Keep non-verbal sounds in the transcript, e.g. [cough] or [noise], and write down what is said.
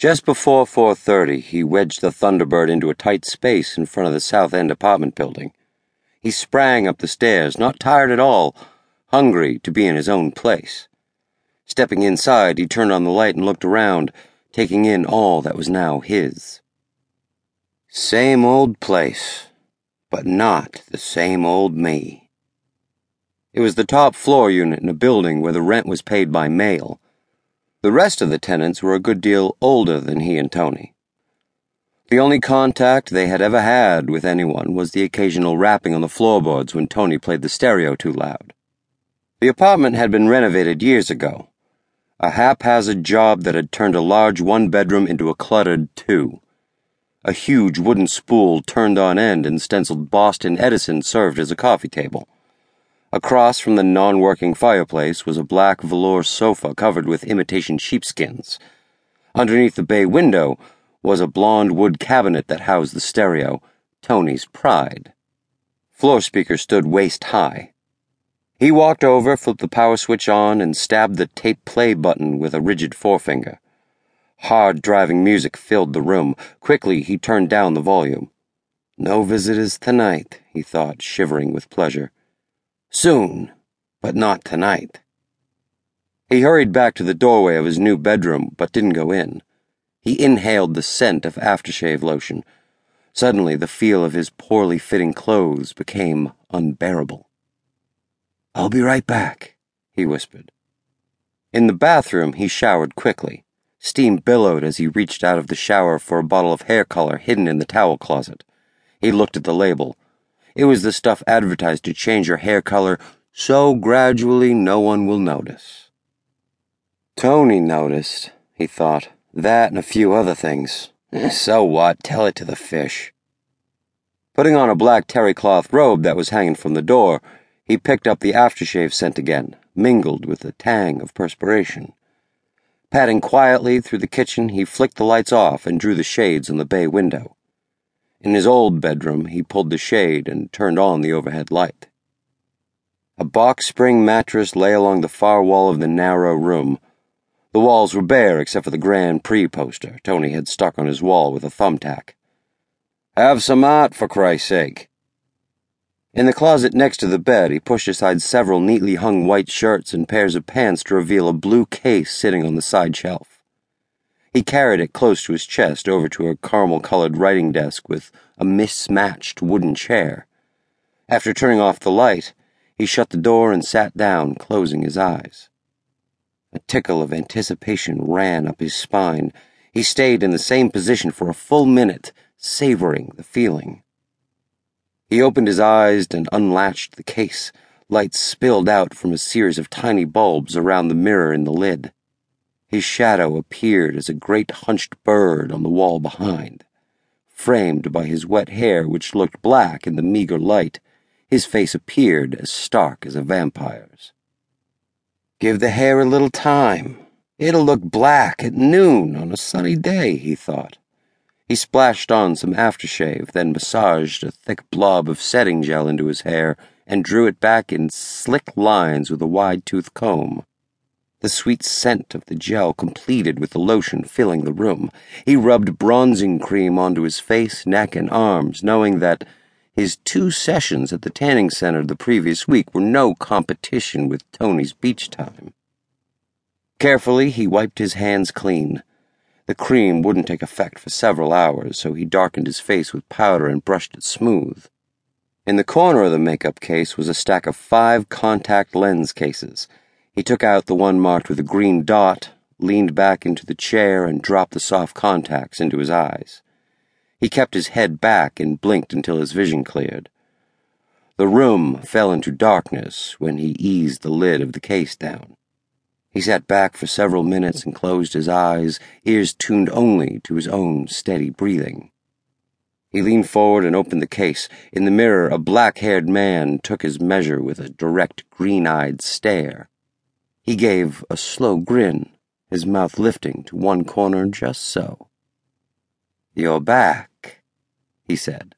Just before 4:30, he wedged the Thunderbird into a tight space in front of the South End apartment building. He sprang up the stairs, not tired at all, hungry to be in his own place. Stepping inside, he turned on the light and looked around, taking in all that was now his. Same old place, but not the same old me. It was the top floor unit in a building where the rent was paid by mail the rest of the tenants were a good deal older than he and Tony. The only contact they had ever had with anyone was the occasional rapping on the floorboards when Tony played the stereo too loud. The apartment had been renovated years ago, a haphazard job that had turned a large one bedroom into a cluttered two. A huge wooden spool turned on end and stenciled Boston Edison served as a coffee table. Across from the non working fireplace was a black velour sofa covered with imitation sheepskins. Underneath the bay window was a blond wood cabinet that housed the stereo, Tony's pride. Floor speaker stood waist high. He walked over, flipped the power switch on, and stabbed the tape play button with a rigid forefinger. Hard driving music filled the room. Quickly, he turned down the volume. No visitors tonight, he thought, shivering with pleasure. Soon, but not tonight. He hurried back to the doorway of his new bedroom, but didn't go in. He inhaled the scent of aftershave lotion. Suddenly, the feel of his poorly fitting clothes became unbearable. I'll be right back, he whispered. In the bathroom, he showered quickly. Steam billowed as he reached out of the shower for a bottle of hair color hidden in the towel closet. He looked at the label. It was the stuff advertised to change your hair color so gradually no one will notice. Tony noticed, he thought, that and a few other things. [laughs] So what? Tell it to the fish. Putting on a black terry cloth robe that was hanging from the door, he picked up the aftershave scent again, mingled with the tang of perspiration. Padding quietly through the kitchen, he flicked the lights off and drew the shades on the bay window. In his old bedroom, he pulled the shade and turned on the overhead light. A box spring mattress lay along the far wall of the narrow room. The walls were bare except for the Grand Prix poster Tony had stuck on his wall with a thumbtack. Have some art, for Christ's sake. In the closet next to the bed, he pushed aside several neatly hung white shirts and pairs of pants to reveal a blue case sitting on the side shelf. He carried it close to his chest over to a caramel colored writing desk with a mismatched wooden chair. After turning off the light, he shut the door and sat down, closing his eyes. A tickle of anticipation ran up his spine. He stayed in the same position for a full minute, savoring the feeling. He opened his eyes and unlatched the case. Light spilled out from a series of tiny bulbs around the mirror in the lid. His shadow appeared as a great hunched bird on the wall behind. Framed by his wet hair, which looked black in the meager light, his face appeared as stark as a vampire's. Give the hair a little time. It'll look black at noon on a sunny day, he thought. He splashed on some aftershave, then massaged a thick blob of setting gel into his hair and drew it back in slick lines with a wide toothed comb. The sweet scent of the gel completed with the lotion filling the room. He rubbed bronzing cream onto his face, neck, and arms, knowing that his two sessions at the tanning center the previous week were no competition with Tony's beach time. Carefully, he wiped his hands clean. The cream wouldn't take effect for several hours, so he darkened his face with powder and brushed it smooth. In the corner of the makeup case was a stack of five contact lens cases. He took out the one marked with a green dot, leaned back into the chair, and dropped the soft contacts into his eyes. He kept his head back and blinked until his vision cleared. The room fell into darkness when he eased the lid of the case down. He sat back for several minutes and closed his eyes, ears tuned only to his own steady breathing. He leaned forward and opened the case. In the mirror, a black haired man took his measure with a direct, green eyed stare. He gave a slow grin, his mouth lifting to one corner just so. You're back, he said.